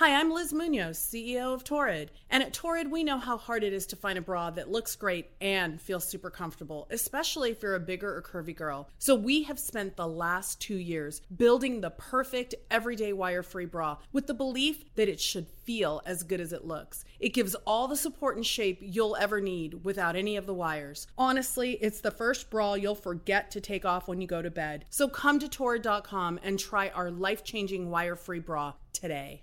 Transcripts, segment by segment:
Hi, I'm Liz Munoz, CEO of Torrid. And at Torrid, we know how hard it is to find a bra that looks great and feels super comfortable, especially if you're a bigger or curvy girl. So we have spent the last two years building the perfect everyday wire free bra with the belief that it should feel as good as it looks. It gives all the support and shape you'll ever need without any of the wires. Honestly, it's the first bra you'll forget to take off when you go to bed. So come to Torrid.com and try our life changing wire free bra today.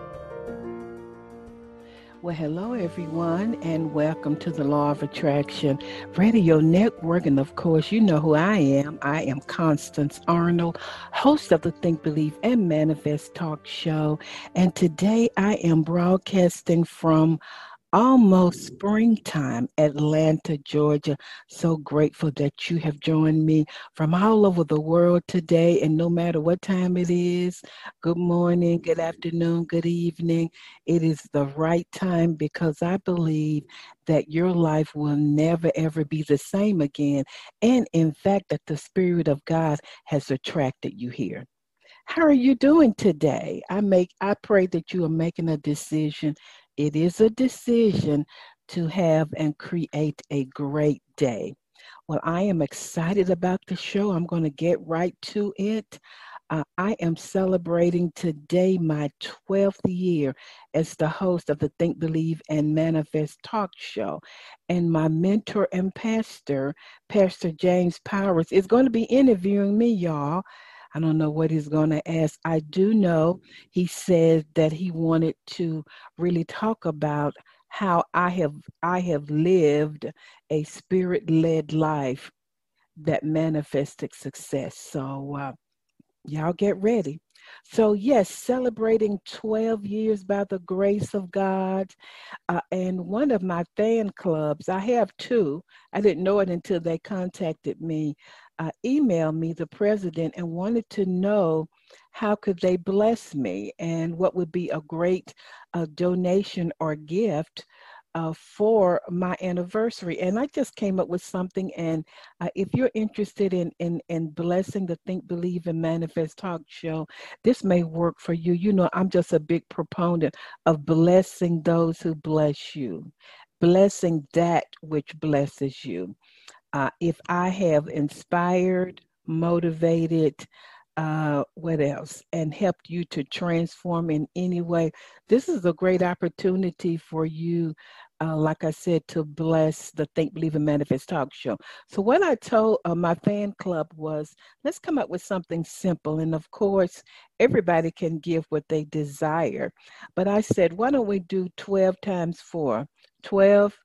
Well, hello, everyone, and welcome to the Law of Attraction Radio Network. And of course, you know who I am. I am Constance Arnold, host of the Think, Believe, and Manifest talk show. And today I am broadcasting from almost springtime, Atlanta, Georgia. So grateful that you have joined me from all over the world today. And no matter what time it is, good morning, good afternoon, good evening, it is the right time because I believe that your life will never ever be the same again. And in fact, that the Spirit of God has attracted you here. How are you doing today? I make I pray that you are making a decision it is a decision to have and create a great day. Well, I am excited about the show. I'm going to get right to it. Uh, I am celebrating today my 12th year as the host of the Think, Believe, and Manifest talk show. And my mentor and pastor, Pastor James Powers, is going to be interviewing me, y'all. I don't know what he's going to ask. I do know he said that he wanted to really talk about how I have I have lived a spirit-led life that manifested success. So uh, y'all get ready. So, yes, celebrating 12 years by the grace of God. Uh, and one of my fan clubs, I have two, I didn't know it until they contacted me uh, emailed me, the president, and wanted to know how could they bless me and what would be a great uh, donation or gift uh, for my anniversary. And I just came up with something. And uh, if you're interested in, in, in blessing the Think, Believe, and Manifest talk show, this may work for you. You know, I'm just a big proponent of blessing those who bless you, blessing that which blesses you uh, if I have inspired, motivated, uh, what else, and helped you to transform in any way, this is a great opportunity for you. Uh, like I said, to bless the Think, Believe, and Manifest talk show. So, what I told uh, my fan club was let's come up with something simple. And of course, everybody can give what they desire. But I said, why don't we do 12 times 4? 12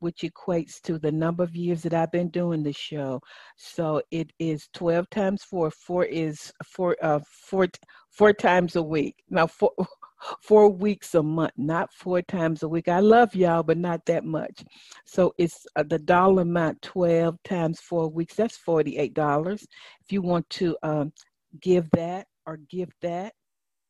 which equates to the number of years that I've been doing the show. So it is 12 times four. Four is four, uh, four, four times a week. Now, four, four weeks a month, not four times a week. I love y'all, but not that much. So it's uh, the dollar amount 12 times four weeks. That's $48. If you want to um, give that or give that,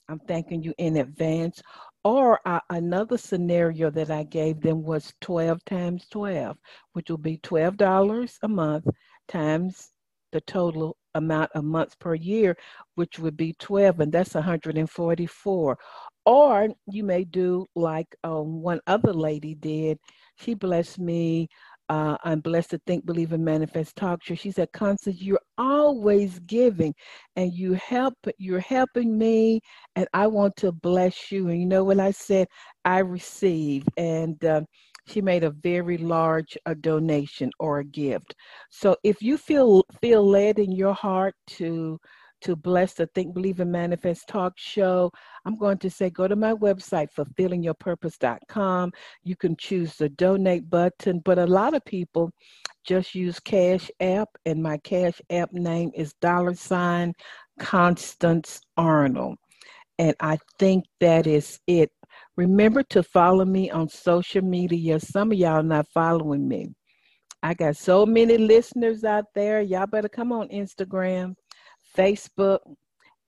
I'm thanking you in advance. Or uh, another scenario that I gave them was 12 times 12, which will be $12 a month times the total amount of months per year, which would be 12, and that's 144. Or you may do like um, one other lady did. She blessed me uh, I'm blessed to think, believe, and manifest talk show. She said, Constance, you're always giving and you help, you're helping me and I want to bless you. And you know what I said? I receive. And uh, she made a very large uh, donation or a gift. So if you feel feel led in your heart to to bless the Think, Believe, and Manifest talk show, I'm going to say go to my website, fulfillingyourpurpose.com. You can choose the donate button, but a lot of people just use Cash App, and my Cash App name is dollar sign Constance Arnold. And I think that is it Remember to follow me on social media. Some of y'all are not following me. I got so many listeners out there. Y'all better come on Instagram, Facebook,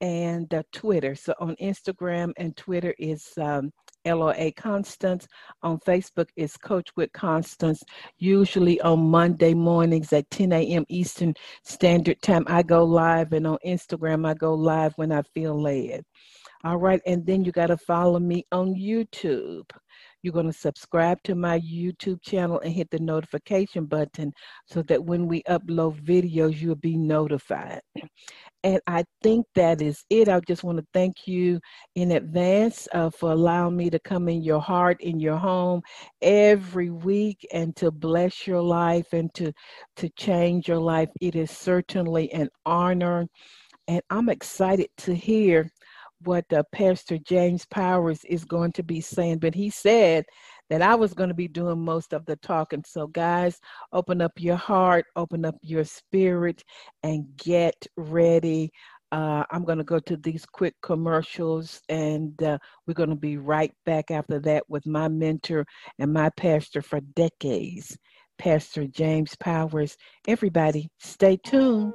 and uh, Twitter. So on Instagram and Twitter is um, LOA Constance. On Facebook is Coach with Constance. Usually on Monday mornings at 10 a.m. Eastern Standard Time, I go live, and on Instagram, I go live when I feel led. All right, and then you got to follow me on YouTube. You're going to subscribe to my YouTube channel and hit the notification button so that when we upload videos, you'll be notified. And I think that is it. I just want to thank you in advance uh, for allowing me to come in your heart, in your home every week and to bless your life and to, to change your life. It is certainly an honor. And I'm excited to hear what uh, Pastor James Powers is going to be saying, but he said that I was going to be doing most of the talking. So, guys, open up your heart, open up your spirit, and get ready. Uh, I'm going to go to these quick commercials, and uh, we're going to be right back after that with my mentor and my pastor for decades, Pastor James Powers. Everybody, stay tuned.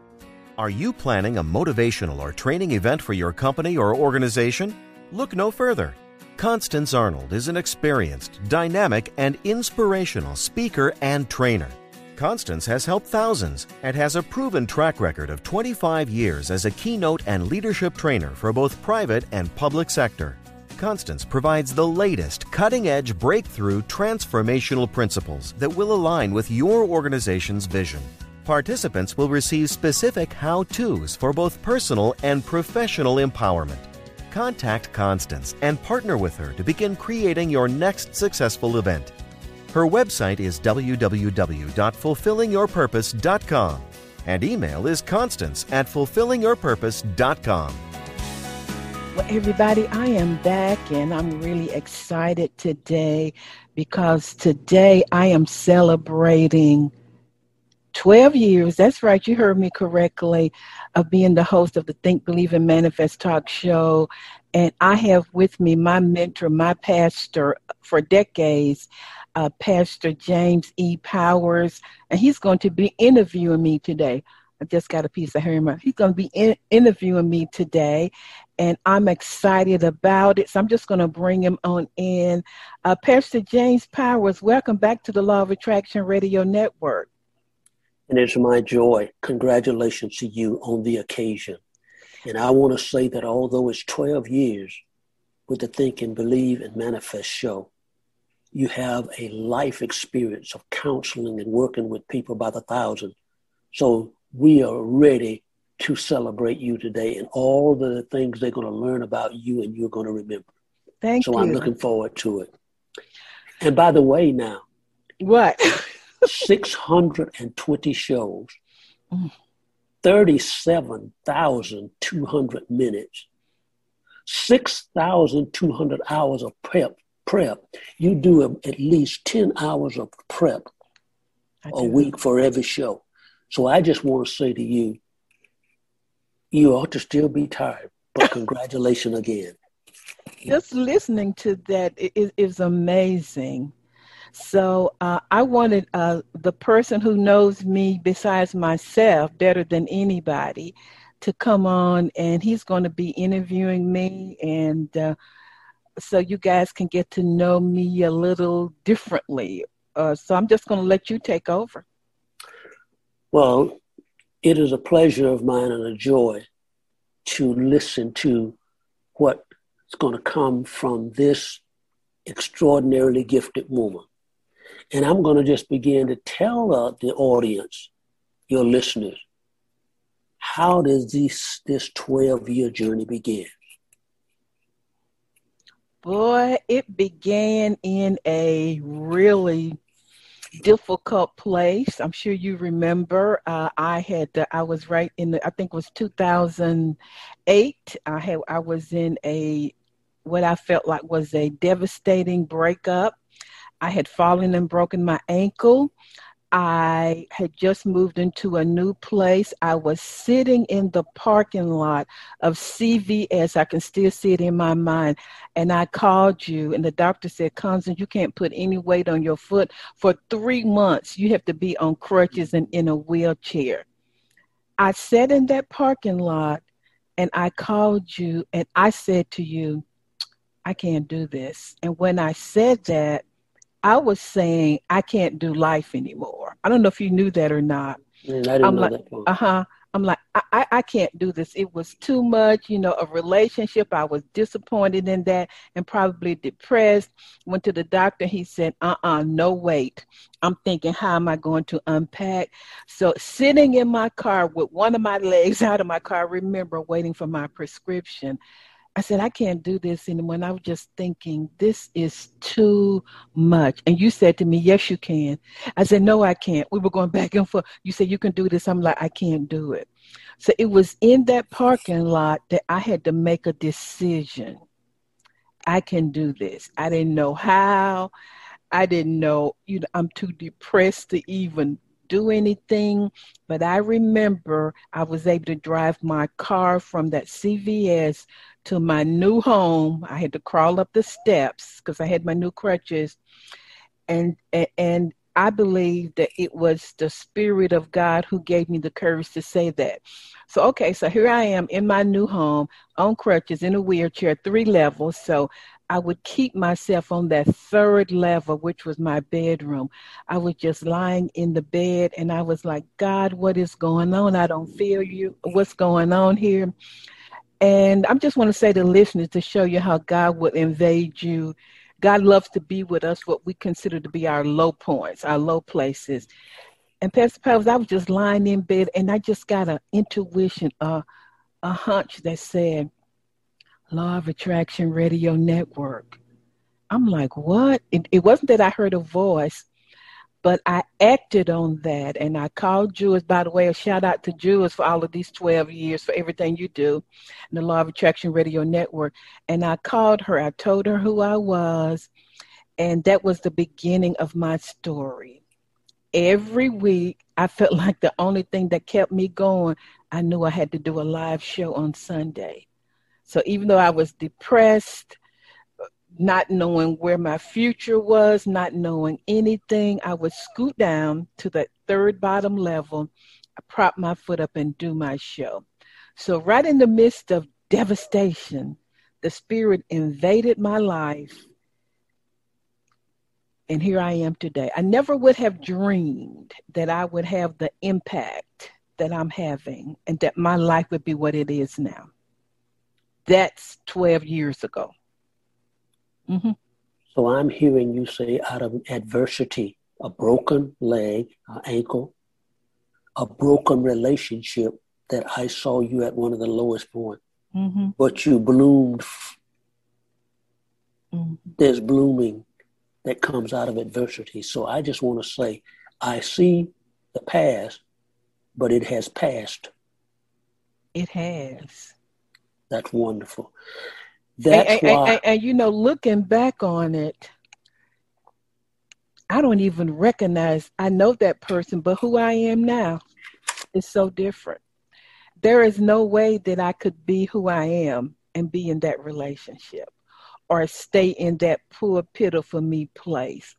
Are you planning a motivational or training event for your company or organization? Look no further. Constance Arnold is an experienced, dynamic, and inspirational speaker and trainer. Constance has helped thousands and has a proven track record of 25 years as a keynote and leadership trainer for both private and public sector. Constance provides the latest cutting edge breakthrough transformational principles that will align with your organization's vision. Participants will receive specific how to's for both personal and professional empowerment. Contact Constance and partner with her to begin creating your next successful event. Her website is www.fulfillingyourpurpose.com and email is constance at fulfillingyourpurpose.com. Well, everybody, I am back and I'm really excited today because today I am celebrating 12 years, that's right, you heard me correctly, of being the host of the Think, Believe, and Manifest talk show. And I have with me my mentor, my pastor for decades, uh, Pastor James E. Powers, and he's going to be interviewing me today. I just got a piece of hair He's going to be in, interviewing me today, and I'm excited about it. So I'm just going to bring him on in. Uh, Pastor James Powers, welcome back to the Law of Attraction Radio Network and it's my joy. Congratulations to you on the occasion. And I want to say that although it's 12 years with the Think and Believe and Manifest show, you have a life experience of counseling and working with people by the thousand. So we are ready to celebrate you today and all the things they're going to learn about you and you're going to remember. Thank so you. So I'm looking forward to it. And by the way, now, what? 620 shows, mm. 37,200 minutes, 6,200 hours of prep. Prep. You do at least 10 hours of prep a week for every show. So I just want to say to you, you ought to still be tired, but congratulations again. Just listening to that is, is amazing. So uh, I wanted uh, the person who knows me besides myself better than anybody to come on, and he's going to be interviewing me, and uh, so you guys can get to know me a little differently. Uh, so I'm just going to let you take over. Well, it is a pleasure of mine and a joy to listen to what's going to come from this extraordinarily gifted woman. And I'm going to just begin to tell uh, the audience, your listeners, how does this this 12 year journey begin? Boy, it began in a really difficult place. I'm sure you remember. Uh, I had uh, I was right in the I think it was 2008. I had I was in a what I felt like was a devastating breakup. I had fallen and broken my ankle. I had just moved into a new place. I was sitting in the parking lot of CVS. I can still see it in my mind. And I called you, and the doctor said, Constance, you can't put any weight on your foot for three months. You have to be on crutches and in a wheelchair. I sat in that parking lot and I called you and I said to you, I can't do this. And when I said that, I was saying I can't do life anymore. I don't know if you knew that or not. Mm, I know like, uh huh. I'm like, I, I, I can't do this. It was too much, you know, a relationship. I was disappointed in that and probably depressed. Went to the doctor. He said, uh uh no wait. I'm thinking, how am I going to unpack? So sitting in my car with one of my legs out of my car, I remember waiting for my prescription. I said, I can't do this anymore. And I was just thinking, this is too much. And you said to me, Yes, you can. I said, No, I can't. We were going back and forth. You said, You can do this. I'm like, I can't do it. So it was in that parking lot that I had to make a decision. I can do this. I didn't know how. I didn't know, you know, I'm too depressed to even do anything. But I remember I was able to drive my car from that CVS to my new home. I had to crawl up the steps because I had my new crutches, and and I believe that it was the Spirit of God who gave me the courage to say that. So okay, so here I am in my new home on crutches in a wheelchair, three levels. So I would keep myself on that third level, which was my bedroom. I was just lying in the bed and I was like, God, what is going on? I don't feel you. What's going on here? And I just want to say to listeners to show you how God will invade you. God loves to be with us, what we consider to be our low points, our low places. And Pastor Powers, I was just lying in bed and I just got an intuition, uh, a hunch that said, Law of Attraction Radio Network. I'm like, what? It, it wasn't that I heard a voice, but I acted on that and I called Jules. By the way, a shout out to Jules for all of these 12 years for everything you do in the Law of Attraction Radio Network. And I called her, I told her who I was, and that was the beginning of my story. Every week, I felt like the only thing that kept me going, I knew I had to do a live show on Sunday. So even though I was depressed, not knowing where my future was, not knowing anything, I would scoot down to that third bottom level, prop my foot up, and do my show. So, right in the midst of devastation, the Spirit invaded my life. And here I am today. I never would have dreamed that I would have the impact that I'm having and that my life would be what it is now. That's 12 years ago. Mm-hmm. So I'm hearing you say out of adversity, a broken leg, an ankle, a broken relationship that I saw you at one of the lowest points. Mm-hmm. But you bloomed. Mm-hmm. There's blooming that comes out of adversity. So I just want to say, I see the past, but it has passed. It has. That's wonderful. That's and, and, why. And, and, you know, looking back on it, I don't even recognize. I know that person, but who I am now is so different. There is no way that I could be who I am and be in that relationship or stay in that poor, pitiful me place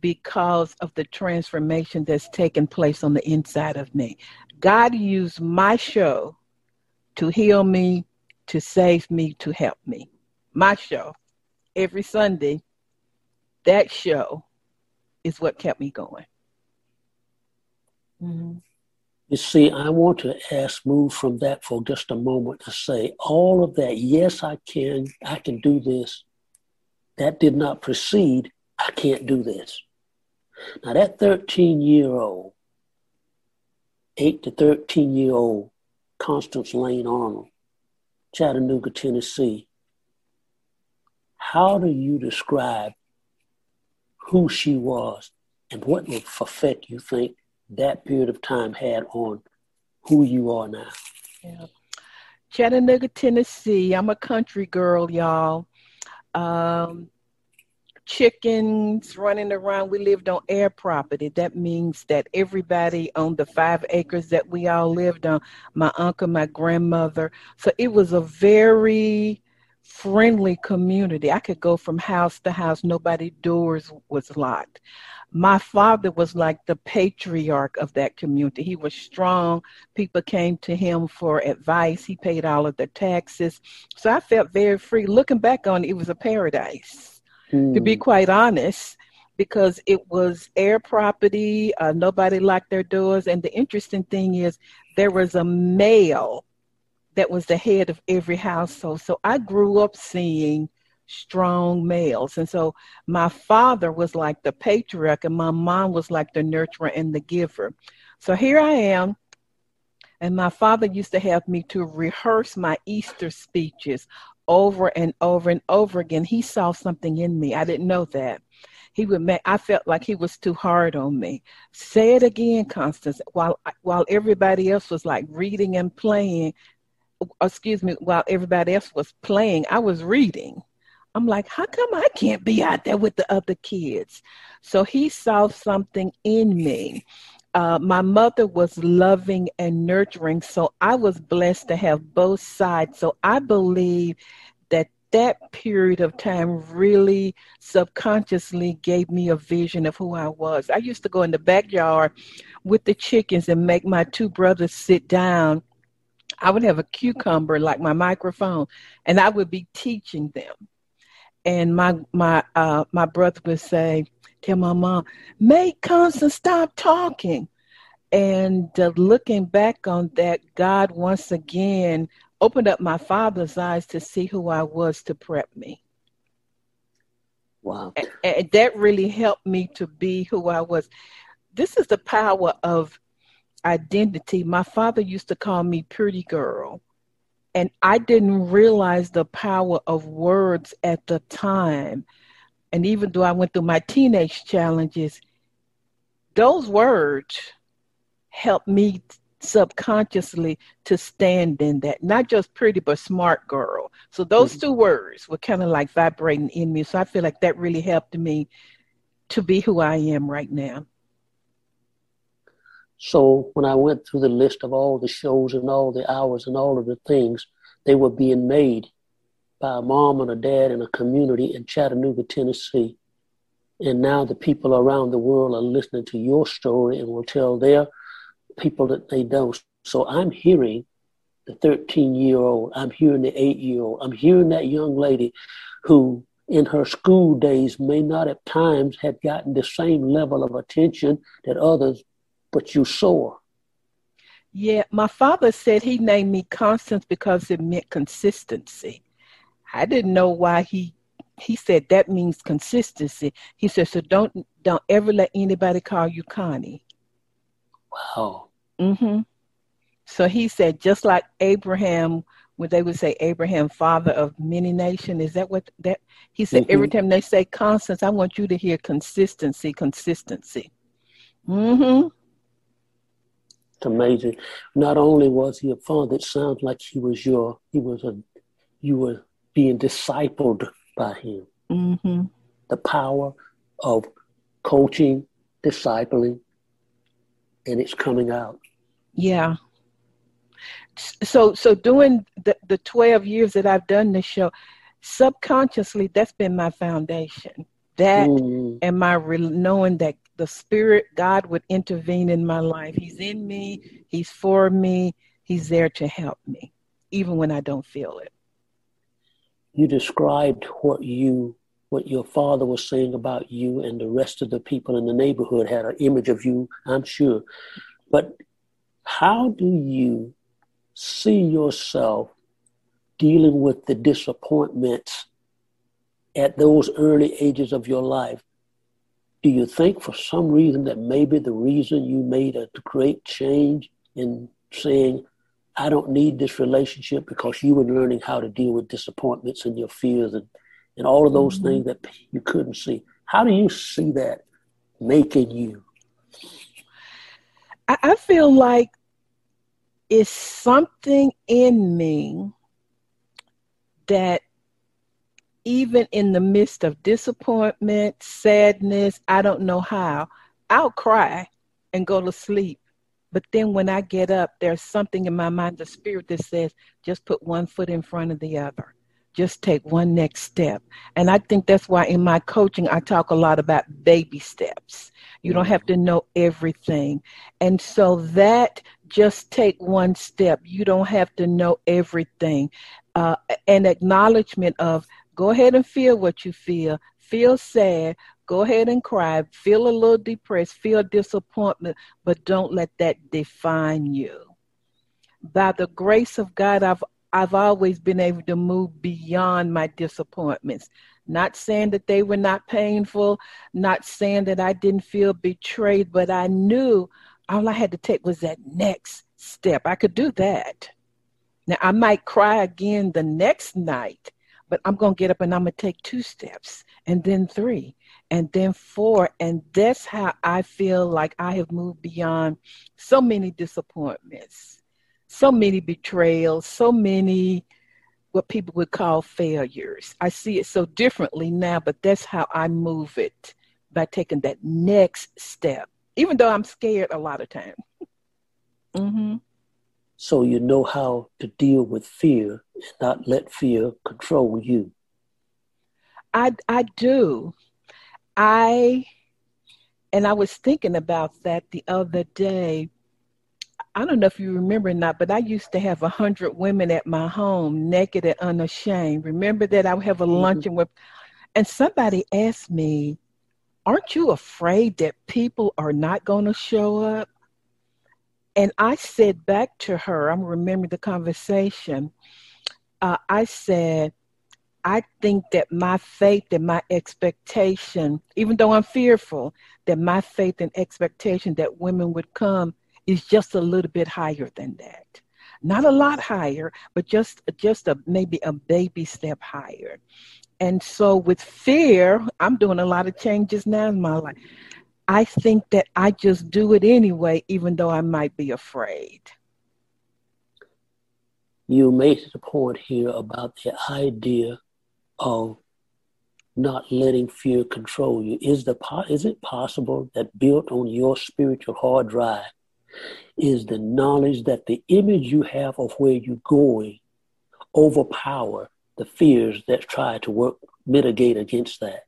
because of the transformation that's taken place on the inside of me. God used my show to heal me, to save me, to help me. My show, every Sunday, that show is what kept me going. Mm-hmm. You see, I want to ask, move from that for just a moment to say all of that. Yes, I can. I can do this. That did not precede. I can't do this. Now, that 13 year old, 8 to 13 year old Constance Lane Arnold, Chattanooga, Tennessee, how do you describe who she was And what effect you think that period of time had on who you are now? Yeah. Chattanooga, Tennessee. I'm a country girl, y'all. Um, chickens running around. We lived on heir property. That means that everybody on the five acres that we all lived on, my uncle, my grandmother. So it was a very friendly community. I could go from house to house. Nobody doors was locked. My father was like the patriarch of that community. He was strong. People came to him for advice. He paid all of the taxes. So I felt very free. Looking back on it, it was a paradise mm. to be hmm. quite honest, because it was heir property. Uh, nobody locked their doors. And the interesting thing is, there was a male that was the head of every household. So I grew up seeing strong males. And so my father was like the patriarch, and my mom was like the nurturer and the giver. So here I am. And my father used to have me to rehearse my Easter speeches over and over and over again. He saw something in me. I didn't know that. He would make I felt like he was too hard on me. Say it again, Constance. While while everybody else was like reading and playing, uh, excuse me, while everybody else was playing, I was reading. I'm like, how come I can't be out there with the other kids? So he saw something in me. Uh, my mother was loving and nurturing, so I was blessed to have both sides. So I believe that that period of time really subconsciously gave me a vision of who I was. I used to go in the backyard with the chickens and make my two brothers sit down. I would have a cucumber like my microphone, and I would be teaching them. And my my uh, my brother would say, tell my mom, make Constance stop talking. And uh, looking back on that, God once again opened up my father's eyes to see who I was to prep me. Wow. And, and that really helped me to be who I was. This is the power of identity. My father used to call me pretty girl. And I didn't realize the power of words at the time and even though I went through my teenage challenges, those words helped me subconsciously to stand in that. Not just pretty but smart girl. So those mm-hmm. two words were kind of like vibrating in me. So i feel like that really helped me to be who i am right now. So when i went through the list of all the shows and all the hours and all of the things they were being made by a mom and a dad in a community in Chattanooga, Tennessee. And now the people around the world are listening to your story and will tell their people that they know. So I'm hearing the 13 year old, I'm hearing the eight year old, I'm hearing that young lady who in her school days may not at times have gotten the same level of attention that others, but you saw. Yeah, my father said he named me Constance because it meant consistency. I didn't know why he he said that means consistency. He said, so don't don't ever let anybody call you Connie. Wow. Mm-hmm. So he said, just like Abraham, when they would say Abraham, father of many nations, is that what that he said? Mm-hmm. Every time they say Constance, I want you to hear consistency, consistency. Mm-hmm. It's amazing. Not only was he a father, it sounds like he was your he was a you were being discipled by him. Mm-hmm. The power of coaching, discipling, and it's coming out. Yeah. So, so doing the, the 12 years that I've done this show, subconsciously, that's been my foundation. That mm. and my re- knowing that the Spirit, God would intervene in my life. He's in me, He's for me, He's there to help me, even when I don't feel it you described what you what your father was saying about you and the rest of the people in the neighborhood had an image of you i'm sure. But how do you see yourself dealing with the disappointments at those early ages of your life? Do you think for some reason that maybe the reason you made a great change in saying I don't need this relationship because you were learning how to deal with disappointments and your fears and, and all of those mm-hmm. things that you couldn't see. How do you see that making you? I, I feel like it's something in me that even in the midst of disappointment, sadness, I don't know how, I'll cry and go to sleep. But then when I get up, there's something in my mind, the spirit that says, just put one foot in front of the other. Just take one next step. And I think that's why in my coaching, I talk a lot about baby steps. You don't have to know everything. And so that just take one step. You don't have to know everything. Uh, an acknowledgement of go ahead and feel what you feel. Feel sad, Go ahead and cry. Feel a little depressed. Feel disappointment, but don't let that define you. By the grace of God, I've I've always been able to move beyond my disappointments. Not saying that they were not painful, not saying that I didn't feel betrayed, but I knew all I had to take was that next step. I could do that. Now, I might cry again the next night, but I'm going to get up and I'm going to take two steps and then three and then four. And that's how I feel like I have moved beyond so many disappointments, so many betrayals, so many what people would call failures. I see it so differently now, but that's how I move it by taking that next step, even though I'm scared a lot of times. mm-hmm. So you know how to deal with fear and not let fear control you. I I do. I, and I was thinking about that the other day. I don't know if you remember or not, but I used to have a hundred women at my home, naked and unashamed. Remember that I would have a mm-hmm. luncheon with, and somebody asked me, "Aren't you afraid that people are not going to show up?" And I said back to her, I'm remembering the conversation. Uh, I said, I think that my faith and my expectation, even though I'm fearful, that my faith and expectation that women would come is just a little bit higher than that. Not a lot higher, but just just a maybe a baby step higher. And so with fear, I'm doing a lot of changes now in my life. I think that I just do it anyway, even though I might be afraid. You made the point here about the idea of not letting fear control you? Is the is it possible that built on your spiritual hard drive is the knowledge that the image you have of where you're going overpower the fears that try to work mitigate against that?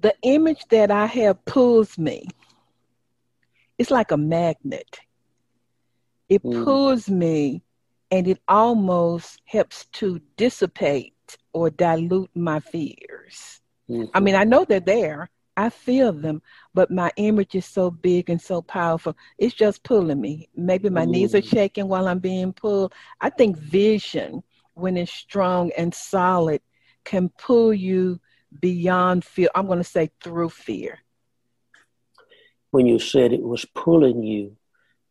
The image that I have pulls me. It's like a magnet. It mm. pulls me and it almost helps to dissipate or dilute my fears. Mm-hmm. I mean, I know they're there. I feel them, but my image is so big and so powerful. It's just pulling me. Maybe my mm. knees are shaking while I'm being pulled. I think vision, when it's strong and solid, can pull you beyond fear. I'm going to say through fear. When you said it was pulling you,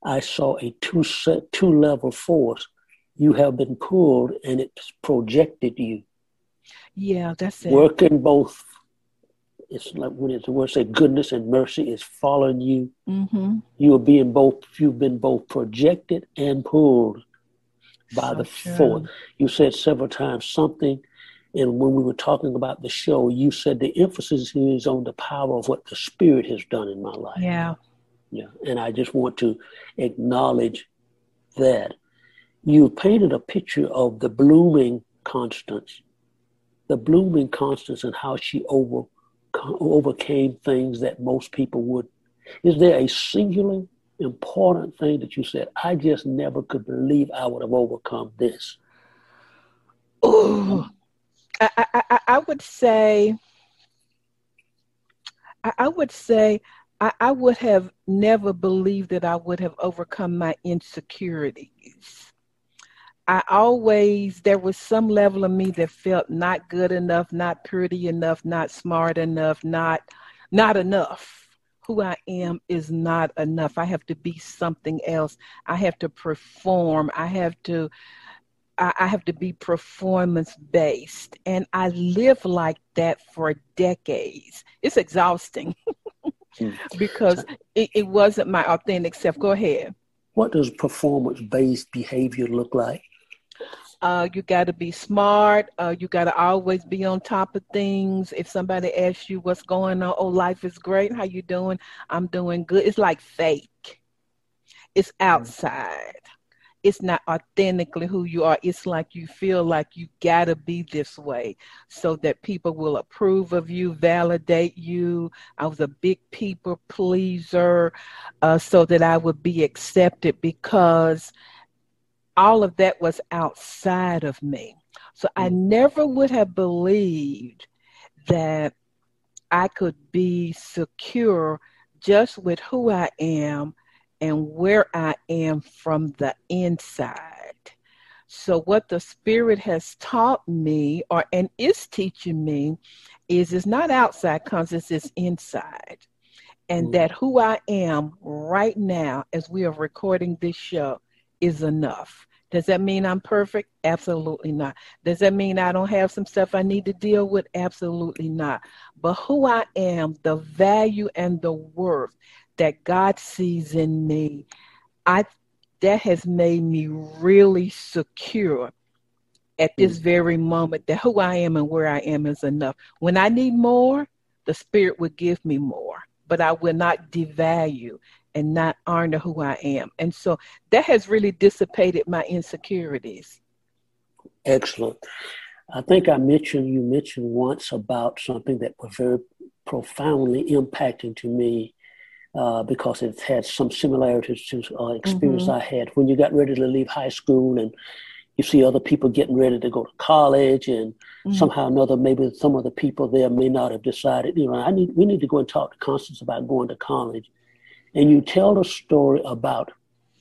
I saw a two set, two level force. You have been pulled, and it's projected you. Yeah, that's it. Working both. It's like when it's the word say goodness and mercy is following you. Mm-hmm. You are being both. You've been both projected and pulled by so the true. force. You said several times something, and when we were talking about the show, you said the emphasis is on the power of what the Spirit has done in my life. Yeah. Yeah, and I just want to acknowledge that you painted a picture of the blooming Constance the blooming Constance and how she over, overcame things that most people would. Is there a singular important thing that you said, I just never could believe I would have overcome this? Oh, I, I, I would say, I, I would say, I, I would have never believed that I would have overcome my insecurities. I always, there was some level of me that felt not good enough, not pretty enough, not smart enough, not, not enough. Who I am is not enough. I have to be something else. I have to perform. I have to, I, have to be performance based. And I live like that for decades. It's exhausting because it, it wasn't my authentic self. Go ahead. What does performance based behavior look like? Uh, you got to be smart. Uh, you got to always be on top of things. If somebody asks you what's going on, oh, life is great. How you doing? I'm doing good. It's like fake. It's mm. outside. It's not authentically who you are. It's like you feel like you got to be this way so that people will approve of you, validate you. I was a big people pleaser uh, so that I would be accepted because all of that was outside of me. So I mm. never would have believed that I could be secure just with who I am and where I am from the inside. So what the spirit has taught me or and is teaching me is it's not outside conscious, it's inside. And mm. that who I am right now as we are recording this show is enough. Does that mean I'm perfect? Absolutely not. Does that mean I don't have some stuff I need to deal with? Absolutely not. But who I am, the value and the worth that God sees in me, I that has made me really secure at this mm. very moment that who I am and where I am is enough. When I need more, the Spirit will give me more, but I will not devalue and not honor who I am. And so that has really dissipated my insecurities. Excellent. I think I mentioned, you mentioned once about something that was very profoundly impacting to me uh, because it had some similarities to uh, experience mm-hmm. I had when you got ready to leave high school and you see other people getting ready to go to college and mm-hmm. somehow or another maybe some of the people there may not have decided you know i need we need to go and talk to constance about going to college and you tell the story about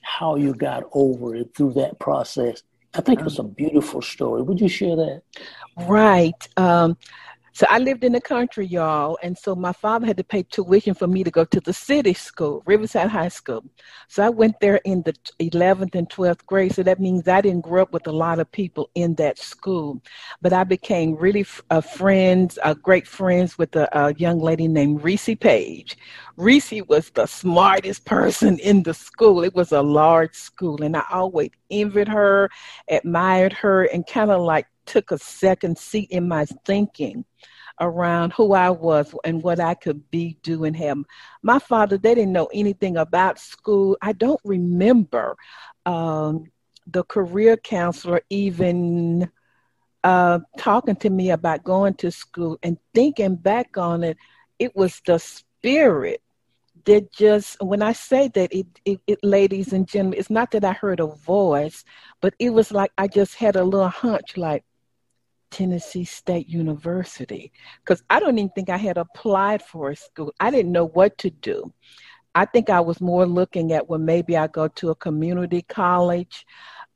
how you got over it through that process. I think it's a beautiful story. Would you share that? Right. Um, so I lived in the country, y'all, and so my father had to pay tuition for me to go to the city school, Riverside High School. So I went there in the 11th and 12th grade. So that means I didn't grow up with a lot of people in that school, but I became really uh, friends, uh, great friends with a, a young lady named Reese Page. Reese was the smartest person in the school. It was a large school, and I always envied her, admired her, and kind of like took a second seat in my thinking around who I was and what I could be, do, and have. My father, they didn't know anything about school. I don't remember um, the career counselor even uh, talking to me about going to school and thinking back on it. It was the spirit that just when I say that it, it, it, ladies and gentlemen, it's not that I heard a voice, but it was like I just had a little hunch like Tennessee State University because I don't even think I had applied for a school. I didn't know what to do. I think I was more looking at well, maybe I go to a community college,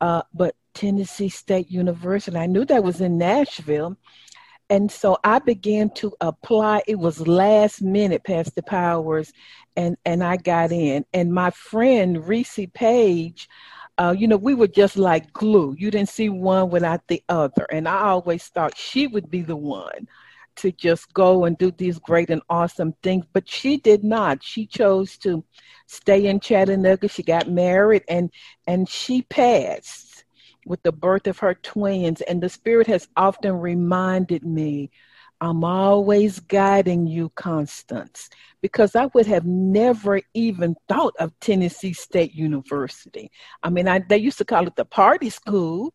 uh, but Tennessee State University, I knew that was in Nashville. And so I began to apply. It was last minute, Pastor Powers, and, and I got in. And my friend Reese Page, uh, you know, we were just like glue. You didn't see one without the other. And I always thought she would be the one to just go and do these great and awesome things, but she did not. She chose to stay in Chattanooga. She got married and and she passed with the birth of her twins. And the Spirit has often reminded me I'm always guiding you, Constance, because I would have never even thought of Tennessee State University. I mean, I, they used to call it the party school.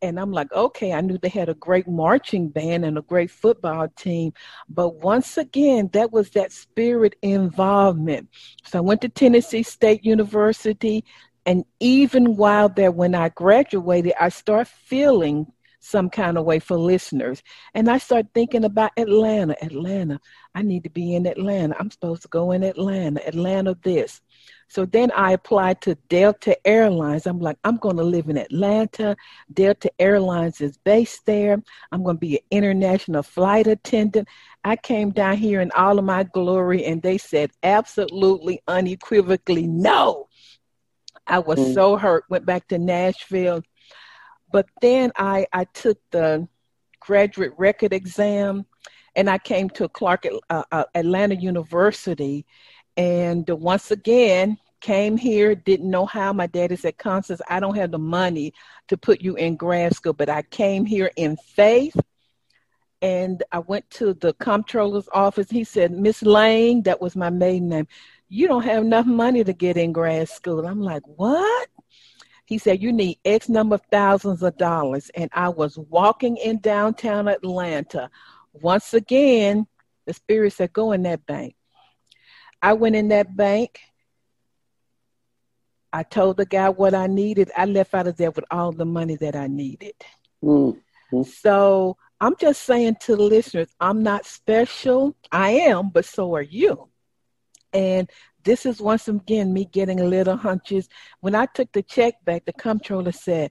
And I'm like, okay, I knew they had a great marching band and a great football team. But once again, that was that spirit involvement. So I went to Tennessee State University. And even while there, when I graduated, I started feeling some kind of way for listeners. And I start thinking about Atlanta. Atlanta. I need to be in Atlanta. I'm supposed to go in Atlanta. Atlanta this. So then I applied to Delta Airlines. I'm like, I'm going to live in Atlanta. Delta Airlines is based there. I'm going to be an international flight attendant. I came down here in all of my glory, and they said absolutely unequivocally no. I was mm. so hurt. Went back to Nashville But then I, I took the graduate record exam and I came to Clark uh, uh, Atlanta University. And once again, came here, didn't know how. My daddy said, Constance, I don't have the money to put you in grad school, but I came here in faith. And I went to the comptroller's office. He said, Miss Lane, that was my maiden name, you don't have enough money to get in grad school. I'm like, what? He said, You need X number of thousands of dollars. And I was walking in downtown Atlanta. Once again, the Spirit said, Go in that bank. I went in that bank. I told the guy what I needed. I left out of there with all the money that I needed. Mm-hmm. So I'm just saying to the listeners, I'm not special. I am, but so are you. And this is once again me getting a little hunches. When I took the check back, the comptroller said,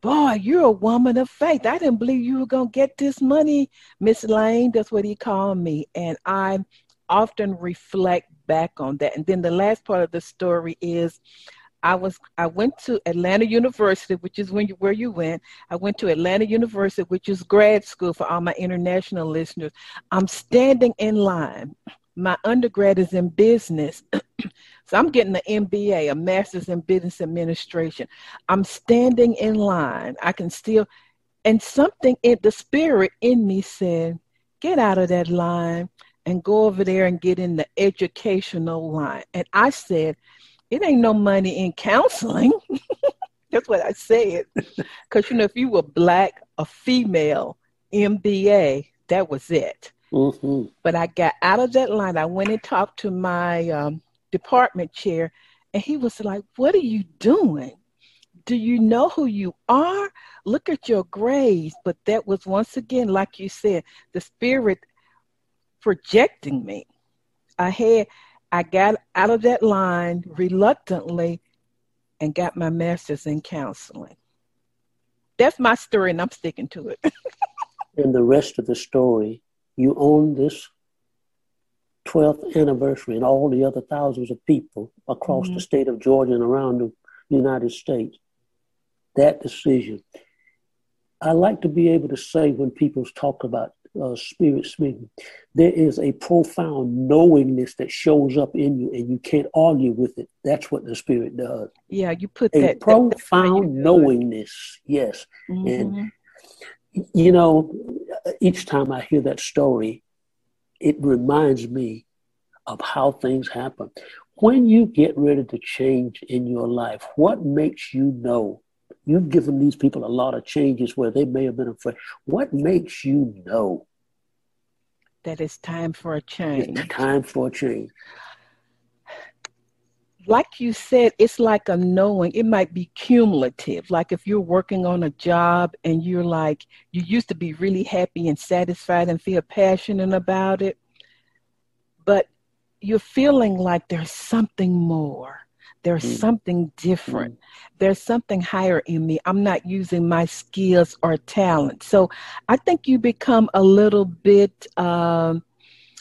Boy, you're a woman of faith. I didn't believe you were going to get this money, Miss Lane. That's what he called me. And I often reflect back on that. And then the last part of the story is I was I went to Atlanta University, which is when you, where you went. I went to Atlanta University, which is grad school for all my international listeners. I'm standing in line my undergrad is in business. so I'm getting an MBA, a master's in business administration. I'm standing in line. I can still, and something in the spirit in me said, get out of that line and go over there and get in the educational line. And I said, it ain't no money in counseling. That's what I said. Because, you know, if you were black, a female, MBA, that was it. Mm-hmm. But I got out of that line. I went and talked to my um, department chair, and he was like, What are you doing? Do you know who you are? Look at your grades. But that was once again, like you said, the spirit projecting me. I had I got out of that line reluctantly and got my master's in counseling. That's my story, and I'm sticking to it. and the rest of the story you own this 12th anniversary and all the other thousands of people across mm-hmm. the state of Georgia and around the United States. That decision. I like to be able to say when people talk about uh, spirit speaking, there is a profound knowingness that shows up in you and you can't argue with it. That's what the spirit does. Yeah, you put a that profound that, knowingness. Yes. Mm-hmm. And you know, each time I hear that story, it reminds me of how things happen. When you get ready to change in your life, what makes you know? You've given these people a lot of changes where they may have been afraid. What makes you know? That it's time for a change. It's time for a change like you said, it's like a knowing. It might be cumulative. Like if you're working on a job and you're like, you used to be really happy and satisfied and feel passionate about it, but you're feeling like there's something more. There's mm. something different. Mm. There's something higher in me. I'm not using my skills or talent. So I think you become a little bit. Um,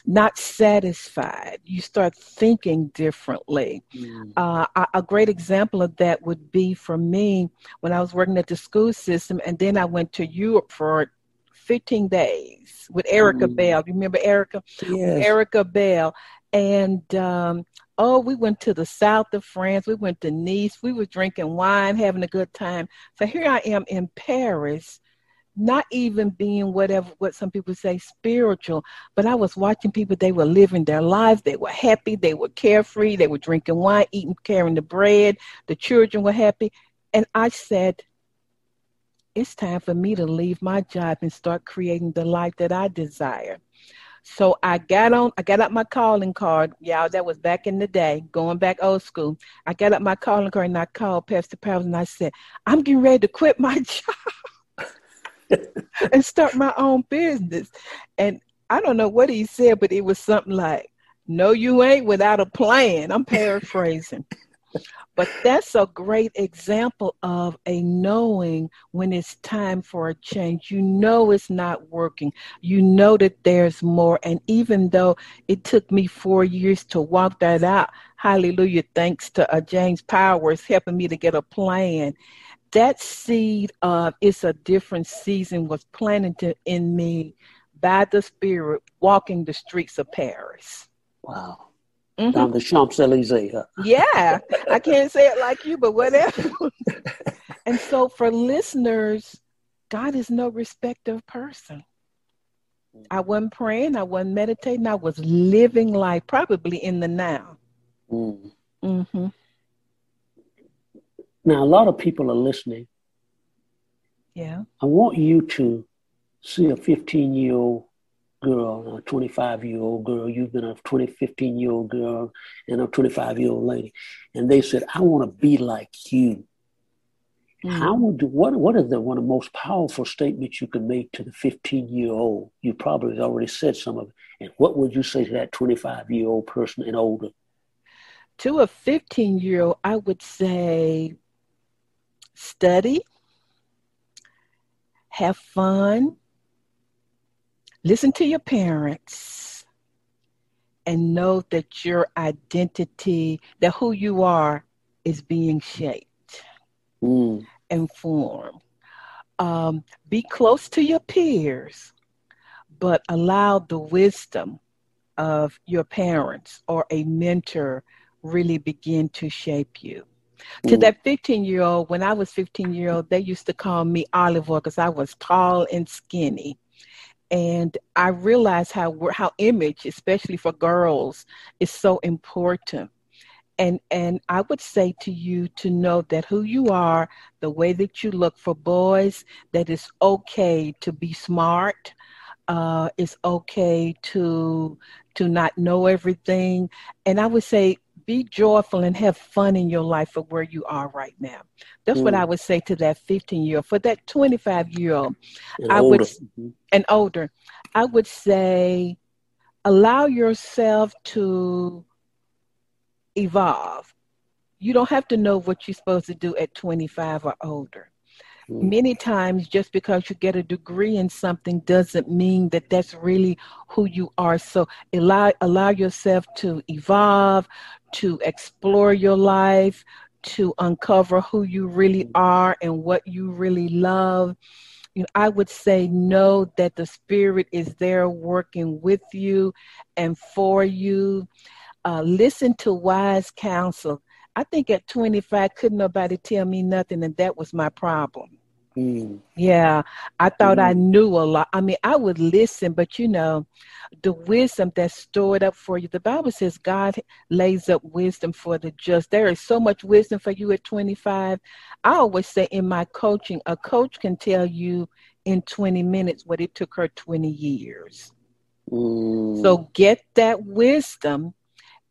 not satisfied. You start thinking differently. Mm. Uh, a, great example of that would be for me when I was working at the school system, and then I went to Europe for 15 days with Erica mm. Bell. You remember Erica? Yes. Erica Bell. And um, oh, we went to the south of France. We went to Nice. We were drinking wine, having a good time. So here I am in Paris not even being whatever what some people say spiritual but i was watching people they were living their lives they were happy they were carefree they were drinking wine eating carrying the bread the children were happy and i said it's time for me to leave my job and start creating the life that i desire so I got on, I got up my calling card. Y'all, that was back in the day, going back old school. I got up my calling card and I called Pastor Powers and I said, I'm getting ready to quit my job. and start my own business. And I don't know what he said, but it was something like, No, you ain't without a plan. I'm paraphrasing. but that's a great example of a knowing when it's time for a change. You know it's not working. You know that there's more. And even though it took me four years to walk that out, hallelujah, thanks to uh, James Powers helping me to get a plan that seed of it's a different season was planted in me by the Spirit walking the streets of Paris. Wow. Mm-hmm. Down the Champs Elysees. Yeah, I can't say it like you, but whatever. and so, for listeners, God is no respecter of person. I wasn't praying, I wasn't meditating, I was living life, probably in the now. Mm. Mm-hmm. Now, a lot of people are listening. Yeah. I want you to see a 15 year old girl, a 25 year old girl, you've been a 20, 15 year old girl, and a 25 year old lady, and they said, I want to be like you. Mm-hmm. How would you, what what is the one of the most powerful statements you could make to the 15 year old? You probably already said some of it. And what would you say to that 25 year old person and older? To a 15 year old, I would say study, have fun, listen to your parents, and know that your identity, that who you are, is being shaped mm. and formed. Um, be close to your peers, but allow the wisdom of your parents or a mentor really begin to shape you. To that 15 year old, when I was 15 year old, they used to call me Olive Oil because I was tall and skinny. And I realized how how image, especially for girls, is so important. And and i would say to you to know that who you are the way that you look for boys that it's okay to be smart uh, it's okay to to not know everything. And i would say be joyful and have fun in your life for where you are right now that's mm. what i would say to that 15 year old for that 25 year old i older. would mm-hmm. and older i would say allow yourself to evolve. You don't have to know what you're supposed to do at 25 or older. Mm. Many times, just because you get a degree in something doesn't mean that that's really who you are. So allow allow yourself to evolve, to explore your life, to uncover who you really are and what you really love. You know, I would say know that the Spirit is there working with you and for you uh, listen to wise counsel. I think at 25, couldn't nobody tell me nothing, and that was my problem. Mm. Yeah, I thought mm. I knew a lot. I mean, I would listen, but you know, the wisdom that's stored up for you. The Bible says God lays up wisdom for the just. There is so much wisdom for you at 25. I always say in my coaching, a coach can tell you in 20 minutes what it took her 20 years. Mm. So get that wisdom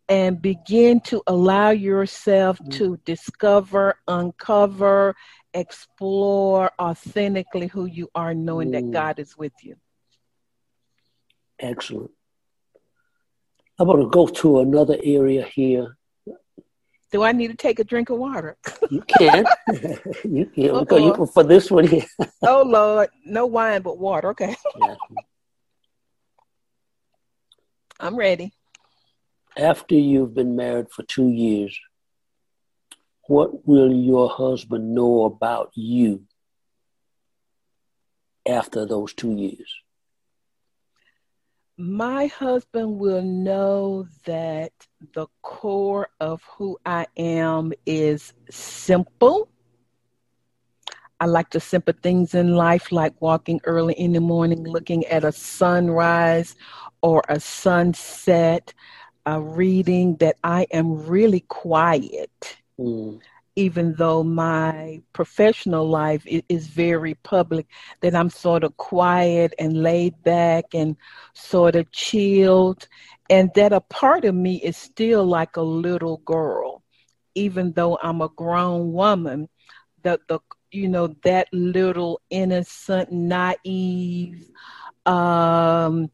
and begin to allow yourself mm-hmm. to discover, uncover, explore authentically who you are, knowing mm. that God is with you. Excellent. I'm going to go to another area here. Do I need to take a drink of water? you can. you can. Oh, you, for this one here. oh, Lord. No wine, but water. Okay. I'm ready after you've been married for two years, what will your husband know about you after those two years? My husband will know that the core of who I am is simple. I like the simple things in life, like walking early in the morning, looking at a sunrise or a sunset uh, reading that I am really quiet, mm. even though my professional life is, is very public, that I'm sort of quiet and laid back and sort of chilled, and that a part of me is still like a little girl, even though I'm a grown woman. That the you know that little innocent, naive, um,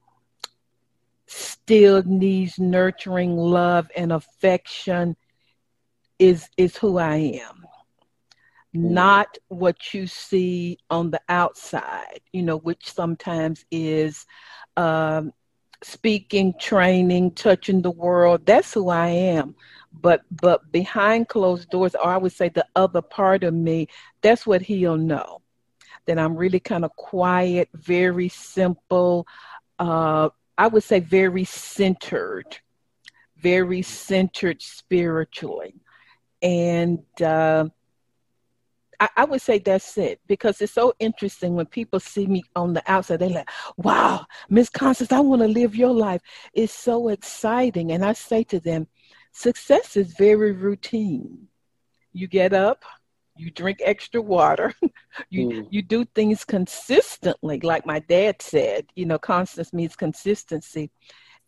still needs nurturing love and affection is is who I am. Not what you see on the outside, you know, which sometimes is um, speaking, training, touching the world. That's who I am. but but behind closed doors or i would say the other part of me that's what he'll know that i'm really kind of quiet very simple uh i would say very centered very centered spiritually and uh I, I would say that's it because it's so interesting when people see me on the outside. They're like, wow, Miss Constance, I want to live your life. It's so exciting. And I say to them, success is very routine. You get up, you drink extra water, you mm. you do things consistently, like my dad said, you know, constance means consistency.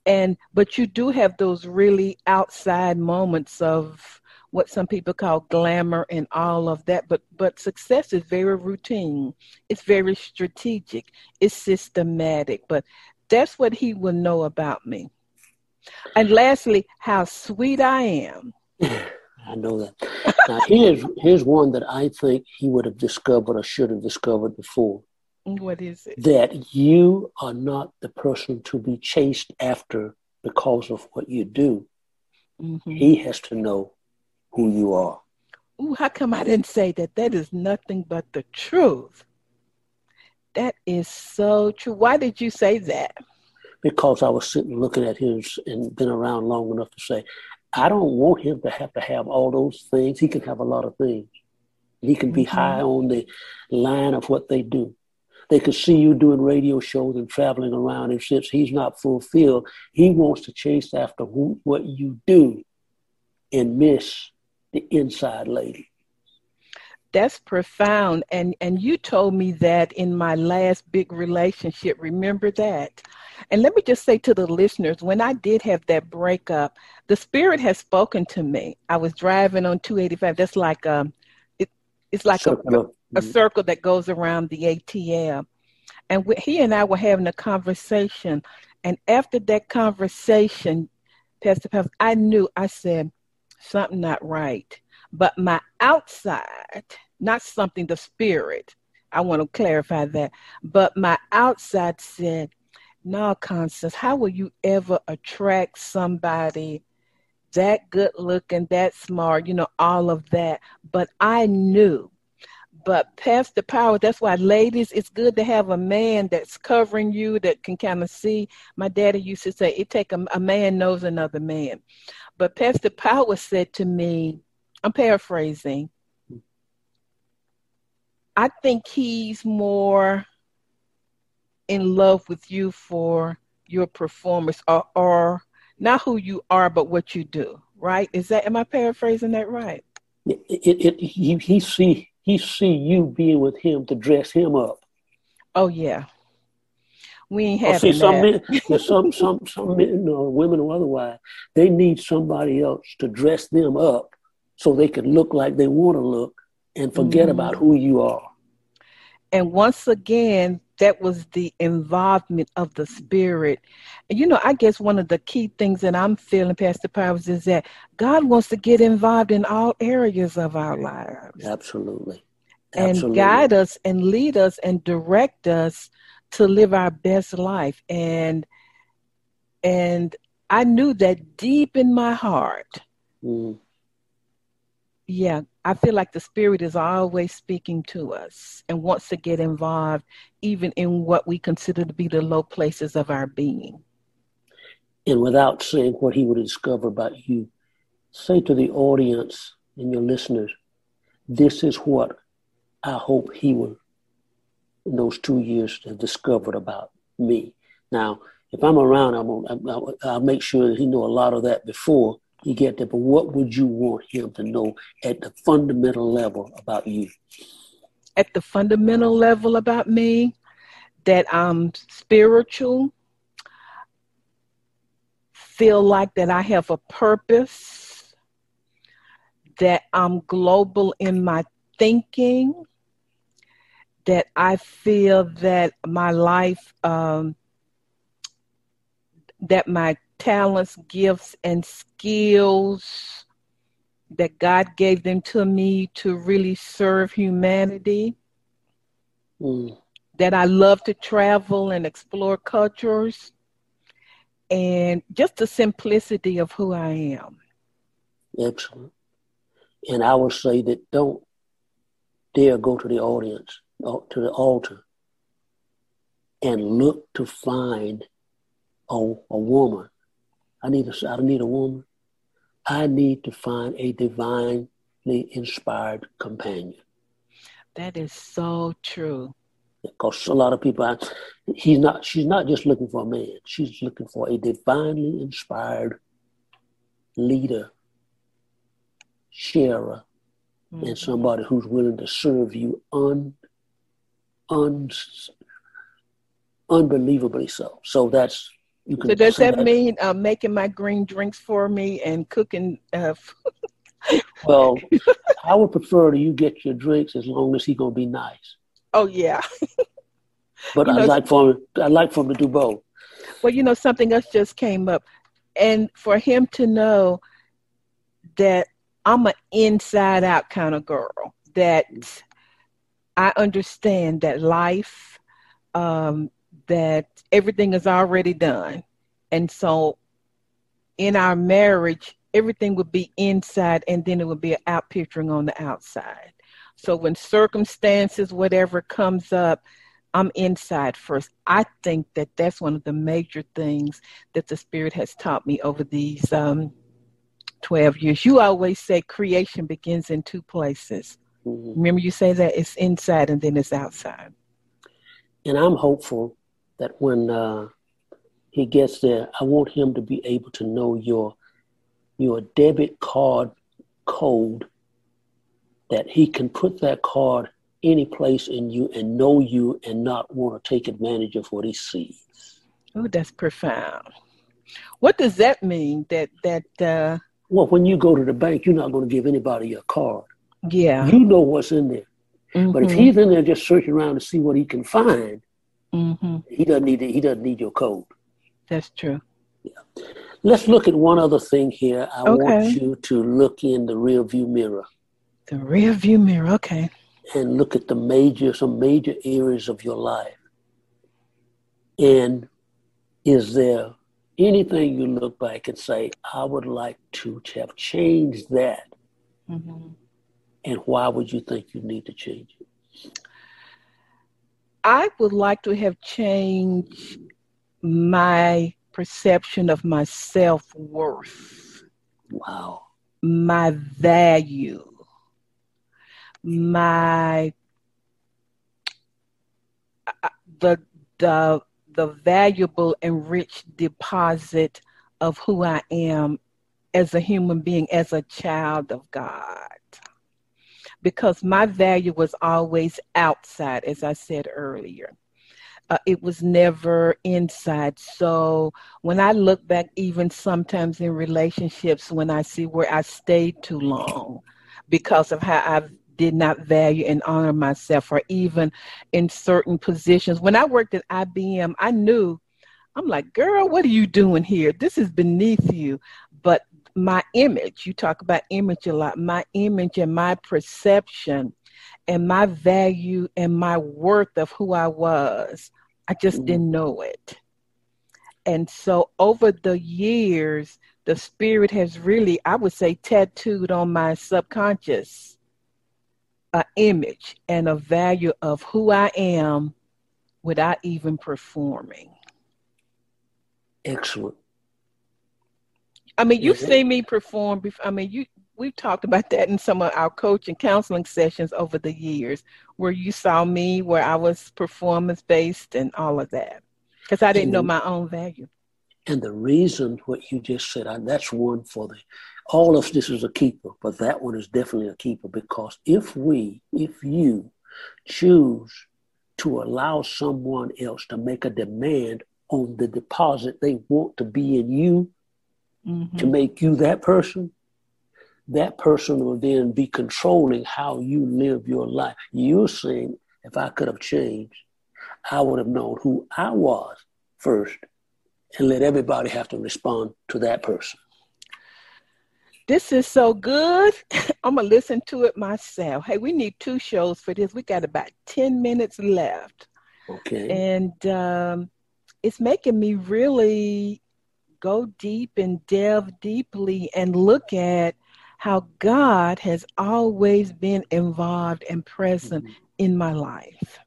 And but you do have those really outside moments of what some people call glamour and all of that but but success is very routine. It's very strategic. It's systematic but that's what he will know about me. And lastly how sweet i am i know that now here's here's one that i think he would have discovered or should have discovered before what is it that you are not the person to be chased after because of what you do mm-hmm. he has to know who you are. Ooh, how come I didn't say that? That is nothing but the truth. That is so true. Why did you say that? Because I was sitting looking at him and been around long enough to say, I don't want him to have to have all those things. He can have a lot of things. He can be mm-hmm. high on the line of what they do. They can see you doing radio shows and traveling around, and since he's not fulfilled, he wants to chase after who, what you do and miss the inside lady. That's profound. And and you told me that in my last big relationship. Remember that? And let me just say to the listeners, when I did have that breakup, the spirit has spoken to me. I was driving on 285. That's like um it, it's like a, a circle that goes around the ATL. And we, he and I were having a conversation. And after that conversation, Pastor Phelps, I knew, I said, something not right. But my outside, not something the spirit, I want to clarify that, but my outside said, no, Constance, how will you ever attract somebody that good looking, that smart, you know, all of that? But I knew but Pastor Power, that's why, ladies, it's good to have a man that's covering you that can kind of see. My daddy used to say, "It take a, a man knows another man." But Pastor Power said to me, I'm paraphrasing. I think he's more in love with you for your performance or, or not who you are, but what you do, right? Is that, am I paraphrasing that right? It, it, it, he, he see he see you being with him to dress him up. Oh yeah, we ain't having oh, see, some that. Men, some some some men or women or otherwise, they need somebody else to dress them up so they can look like they want to look and forget mm about who you are. And once again, that was the involvement of the spirit. And you know, I guess one of the key things that I'm feeling, Pastor Powers, is that God wants to get involved in all areas of our lives. Absolutely. Absolutely. And guide us and lead us and direct us to live our best life. And and I knew that deep in my heart. Mm. Yeah, I feel like the Spirit is always speaking to us and wants to get involved, even in what we consider to be the low places of our being. And without saying what He would discover about you, say to the audience and your listeners, this is what I hope He will, in those two years, have discovered about me. Now, if I'm around, I'm, I'll, I'll make sure that He know a lot of that before you get there. But what would you want him to know at the fundamental level about you? At the fundamental level about me, that I'm spiritual, feel like that I have a purpose, that I'm global in my thinking, that I feel that my life, um, that my talents, gifts, and skills that God gave them to me to really serve humanity. Mm. That I love to travel and explore cultures, and just the simplicity of who I am. Excellent. And I would say that don't dare go to the audience, uh, to the altar, and look to find a, a woman. I need a, I need a woman. I need to find a divinely inspired companion. That is so true. Because a lot of people, he's not. She's not just looking for a man. She's looking for a divinely inspired leader, sharer, mm-hmm. and somebody who's willing to serve you un, un, unbelievably so. So that's. So does that, that, mean uh, making my green drinks for me and cooking? Uh, well, I would prefer that you get your drinks as long as he's gonna be nice. Oh yeah. but I like for him. I like for him to do both. Well, you know, something else just came up, and for him to know that I'm an inside out kind of girl. That I understand that life, um, that everything is already done, and so in our marriage, everything would be inside, and then it would be out picturing on the outside. So when circumstances, whatever comes up, I'm inside first. I think that that's one of the major things that the Spirit has taught me over these um, 12 years. You always say creation begins in two places. Mm-hmm. Remember, you say that it's inside and then it's outside. And I'm hopeful that when uh, he gets there, I want him to be able to know your your debit card code that he can put that card any place in you and know you and not want to take advantage of what he sees. Oh, that's profound. What does that mean? That that uh well, when you go to the bank, you're not going to give anybody your card. Yeah, you know what's in there. Mm-hmm. But if mm-hmm. he's in there just searching around to see what he can find, mm-hmm. he doesn't need he doesn't need your code. That's true. Yeah. Let's look at one other thing here. I okay. want you to look in the rear view mirror. The rear view mirror, okay. And look at the major, some major areas of your life. And is there anything you look back and say, I would like to have changed that? Mm-hmm. And why would you think you need to change it? I would like to have changed my perception of my self worth. Wow. My value my uh, the the the valuable and rich deposit of who I am as a human being, as a child of God. Because my value was always outside, as I said earlier. Uh, it was never inside. So when I look back, even sometimes in relationships, when I see where I stayed too long because of how I've did not value and honor myself or even in certain positions. When I worked at IBM, I knew I'm like, girl, what are you doing here? This is beneath you. But my image, you talk about image a lot, my image and my perception and my value and my worth of who I was, I just mm-hmm. didn't know it. And so over the years, the spirit has really, I would say, tattooed on my subconscious an image and a value of who I am without even performing. Excellent. I mean, you've mm-hmm. seen me perform before. I mean, you we've talked about that in some of our coaching counseling sessions over the years, where you saw me where I was performance based and all of that, because I didn't and, know my own value. And the reason what you just said, that's one for the all of this is a keeper, but that one is definitely a keeper because if we, if you choose to allow someone else to make a demand on the deposit they want to be in you mm-hmm. to make you that person, that person will then be controlling how you live your life. You're saying, if I could have changed, I would have known who I was first and let everybody have to respond to that person. This is so good. I'm going to listen to it myself. Hey, we need two shows for this. We got about 10 minutes left. Okay. And um, it's making me really go deep and delve deeply and look at how God has always been involved and present mm-hmm. in my life.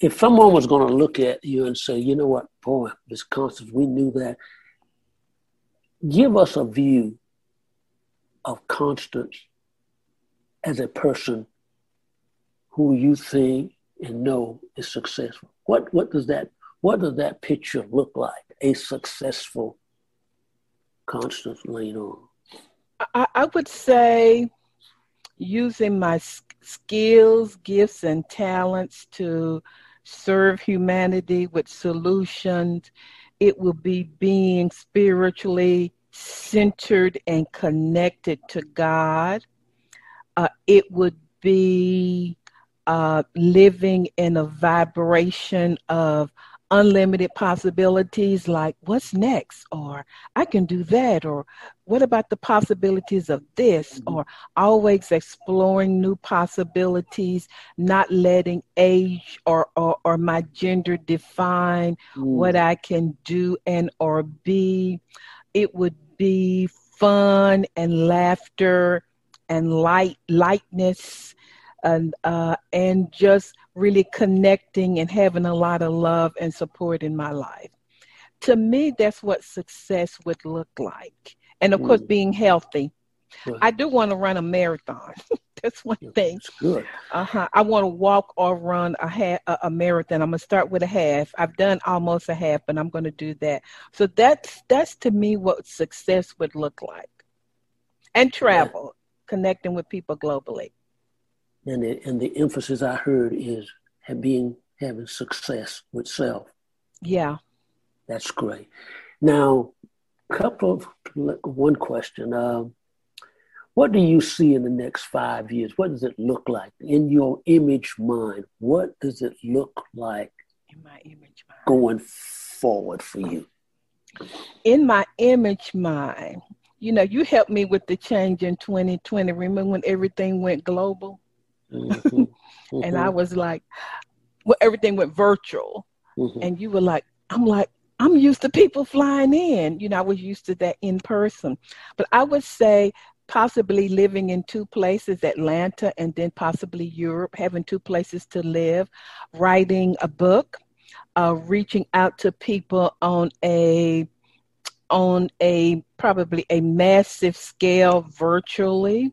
If someone was going to look at you and say, you know what, boy, Miss Constance, we knew that, give us a view of Constance as a person who you think and know is successful. What what does that what does that picture look like? A successful Constance Lane. I, I would say using my skills, gifts, and talents to serve humanity with solutions. It will be being spiritually centered and connected to God. Uh, it would be uh, living in a vibration of unlimited possibilities like what's next or i can do that or what about the possibilities of this mm-hmm. or always exploring new possibilities not letting age or or, or my gender define mm. what i can do and or be it would be fun and laughter and light lightness and uh, and just really connecting and having a lot of love and support in my life. To me, that's what success would look like, and of mm. course, being healthy. Good. I do want to run a marathon. that's one thing. That's good. Uh huh. I want to walk or run a half, a, a marathon. I'm gonna start with a half. I've done almost a half, but I'm gonna do that. So that's that's to me what success would look like, and travel, yeah. connecting with people globally and the, and the emphasis I heard is being having success with self. Yeah, that's great. Now, couple of one question. Um, what do you see in the next five years? What does it look like in your image mind? What does it look like in my image mind going forward for you? In my image mind, you know, you helped me with the change in 2020. Remember when everything went global? Mm-hmm. Mm-hmm. and I mm-hmm. was like, well, everything went virtual. Mm-hmm. And you were like, I'm like, I'm used to people flying in. You know, I was used to that in person. But I would say possibly living in two places, Atlanta and then possibly Europe, having two places to live, writing a book, uh, reaching out to people on a on a probably a massive scale virtually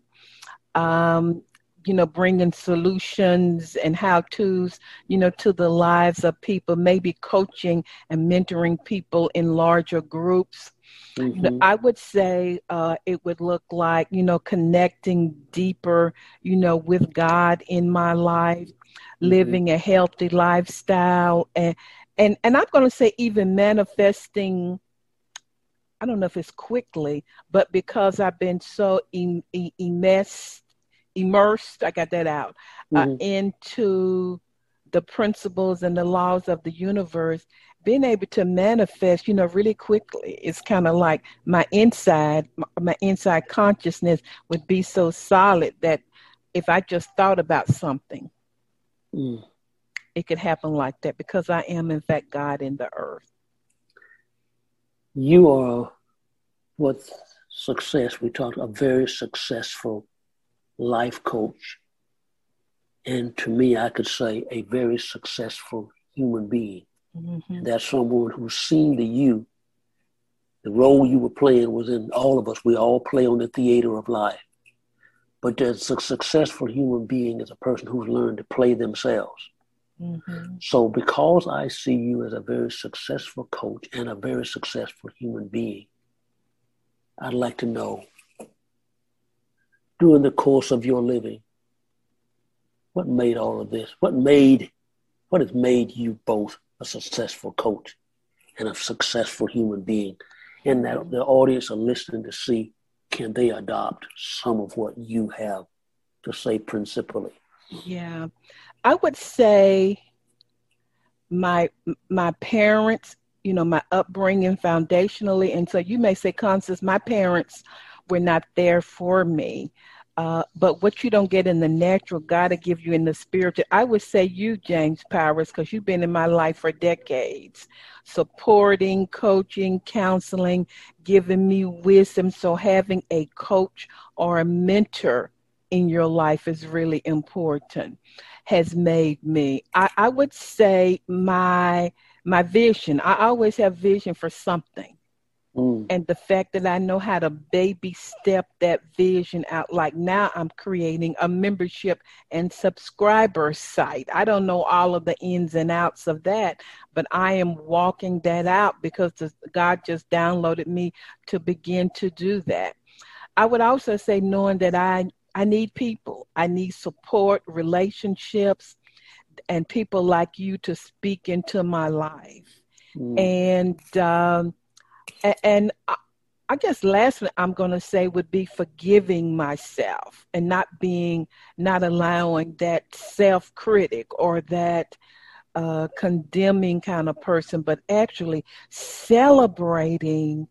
um, you know, bringing solutions and how to's, you know, to the lives of people, maybe coaching and mentoring people in larger groups. Mm-hmm. Mm-hmm. I would say uh, it would look like, you know, connecting deeper, you know, with God in my life, mm-hmm. living a healthy lifestyle, and and and I'm going to say even manifesting. I don't know if it's quickly, but because I've been so em- immersed immersed, I got that out, uh, mm-hmm. uh, into the principles and the laws of the universe, being able to manifest, you know, really quickly. It's kind of like my inside, my, my inside consciousness would be so solid that if I just thought about something, mm. it could happen like that because I am, in fact, God in the earth. You are what success we talked a very successful life coach, and to me, I could say a very successful human being. Mm-hmm. That's someone who's seen the you. The role you were playing was in all of us. We all play on the theater of life. But there's a successful human being is a person who's learned to play themselves. Mm-hmm. So, because I see you as a very successful coach and a very successful human being, I'd like to know during the course of your living? What made all of this? What made, what has made you both a successful coach and a successful human being? And that the audience are listening to see can they adopt some of what you have to say principally? Yeah, I would say my my parents, you know, my upbringing foundationally, and so you may say, Constance, my parents were not there for me. Uh, but what you don't get in the natural, God will give you in the spiritual. I would say you, James Powers, because you've been in my life for decades, supporting, coaching, counseling, giving me wisdom. So having a coach or a mentor in your life is really important. Has made me. I, I would say my my vision. I always have vision for something Mm. And the fact that I know how to baby step that vision out, like now I'm creating a membership and subscriber site. I don't know all of the ins and outs of that, but I am walking that out because God just downloaded me to begin to do that. I would also say, knowing that I, I need people, I need support, relationships, and people like you to speak into my life. Mm. And, um, and I guess last I'm going to say would be forgiving myself and not being, not allowing that self critic or that uh, condemning kind of person, but actually celebrating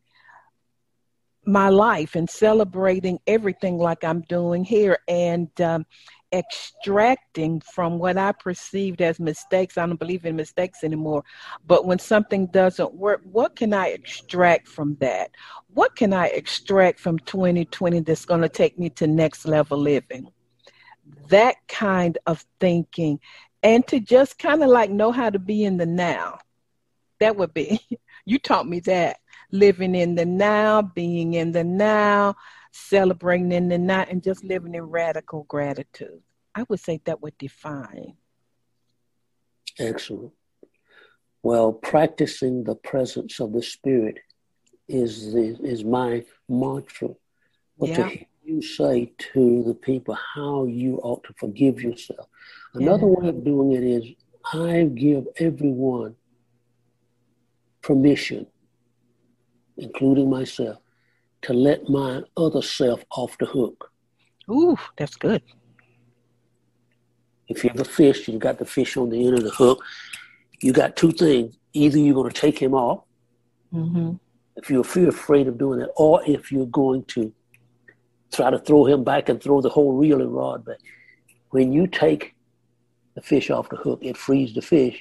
my life and celebrating everything like I'm doing here. And um, extracting from what I perceived as mistakes. I don't believe in mistakes anymore. But when something doesn't work, what can I extract from that? What can I extract from 2020 that's going to take me to next level living? That kind of thinking. And to just kind of like know how to be in the now. That would be, you taught me that. Living in the now, being in the now, celebrating in the night and just living in radical gratitude. I would say that would define. Excellent. Well, practicing the presence of the Spirit is the, is my mantra. But yeah. to hear you say to the people how you ought to forgive yourself. Another yeah. way of doing it is I give everyone permission, including myself, to let my other self off the hook. Ooh, that's good. If you have a fish, you've got the fish on the end of the hook. You got two things: either you're going to take him off, mm-hmm. if you're afraid of doing that, or if you're going to try to throw him back and throw the whole reel and rod back. When you take the fish off the hook, it frees the fish,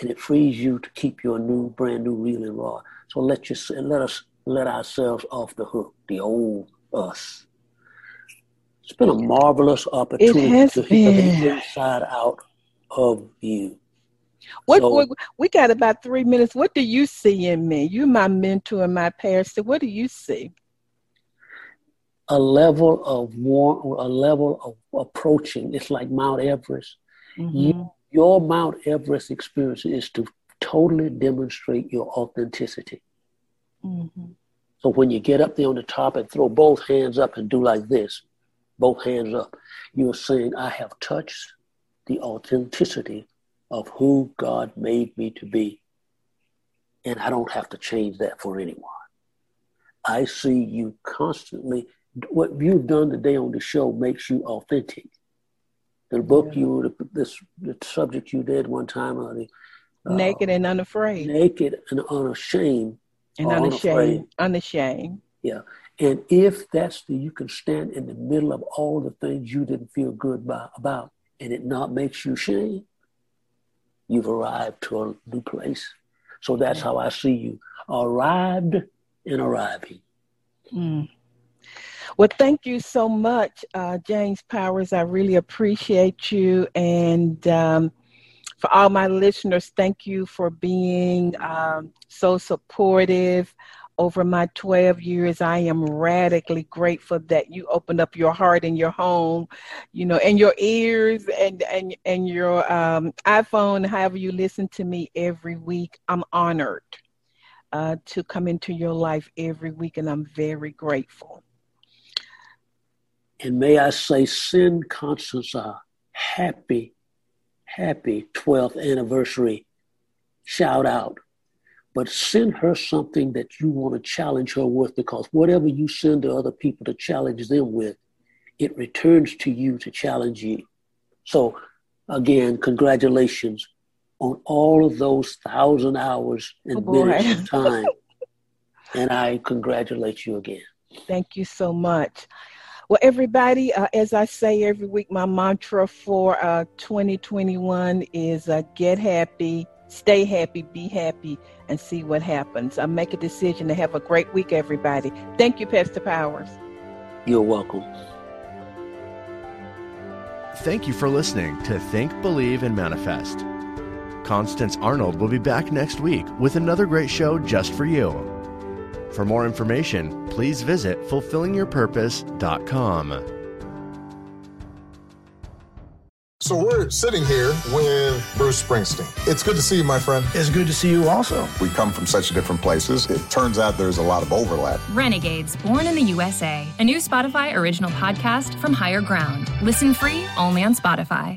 and it frees you to keep your new, brand new reel and rod. So let you let us let ourselves off the hook, the old us. It's been a marvelous opportunity to hear the inside out of you. What, so, what, we got about three minutes. What do you see in me? You're my mentor and my pastor. What do you see? A level of war, a level of approaching. It's like Mount Everest. Mm-hmm. You, your Mount Everest experience is to totally demonstrate your authenticity. Mm-hmm. So when you get up there on the top and throw both hands up and do like this, both hands up, you're saying, I have touched the authenticity of who God made me to be. And I don't have to change that for anyone. I see you constantly. What you've done today on the show makes you authentic. The book yeah. you, the, this, the subject you did one time, uh, the, uh, naked and unafraid, naked and unashamed, and unashamed, unashamed. Yeah. And if that's the, you can stand in the middle of all the things you didn't feel good by, about, and it not makes you shame, you've arrived to a new place. So that's how I see you arrived and arriving. Mm. Well, thank you so much, uh, James Powers. I really appreciate you. And um, for all my listeners, thank you for being um, so supportive over my 12 years. I am radically grateful that you opened up your heart and your home you know and your ears and and and your um, iphone however you listen to me every week. I'm honored uh, to come into your life every week and i'm very grateful. And may i say send constance a happy happy 12th anniversary shout out but send her something that you want to challenge her with because whatever you send to other people to challenge them with, it returns to you to challenge you. So, again, congratulations on all of those thousand hours and oh minutes of time. and I congratulate you again. Thank you so much. Well, everybody, uh, as I say every week, my mantra for uh, 2021 is uh, get happy, stay happy, be happy, and see what happens. Uh, make a decision to have a great week, everybody. Thank you, Pastor Powers. You're welcome. Thank you for listening to Think, Believe, and Manifest. Constance Arnold will be back next week with another great show just for you. For more information, please visit fulfillingyourpurpose.com. So we're sitting here with Bruce Springsteen. It's good to see you, my friend. It's good to see you also. We come from such different places. It turns out there's a lot of overlap. Renegades, Born in the USA, a new Spotify original podcast from Higher Ground. Listen free only on Spotify.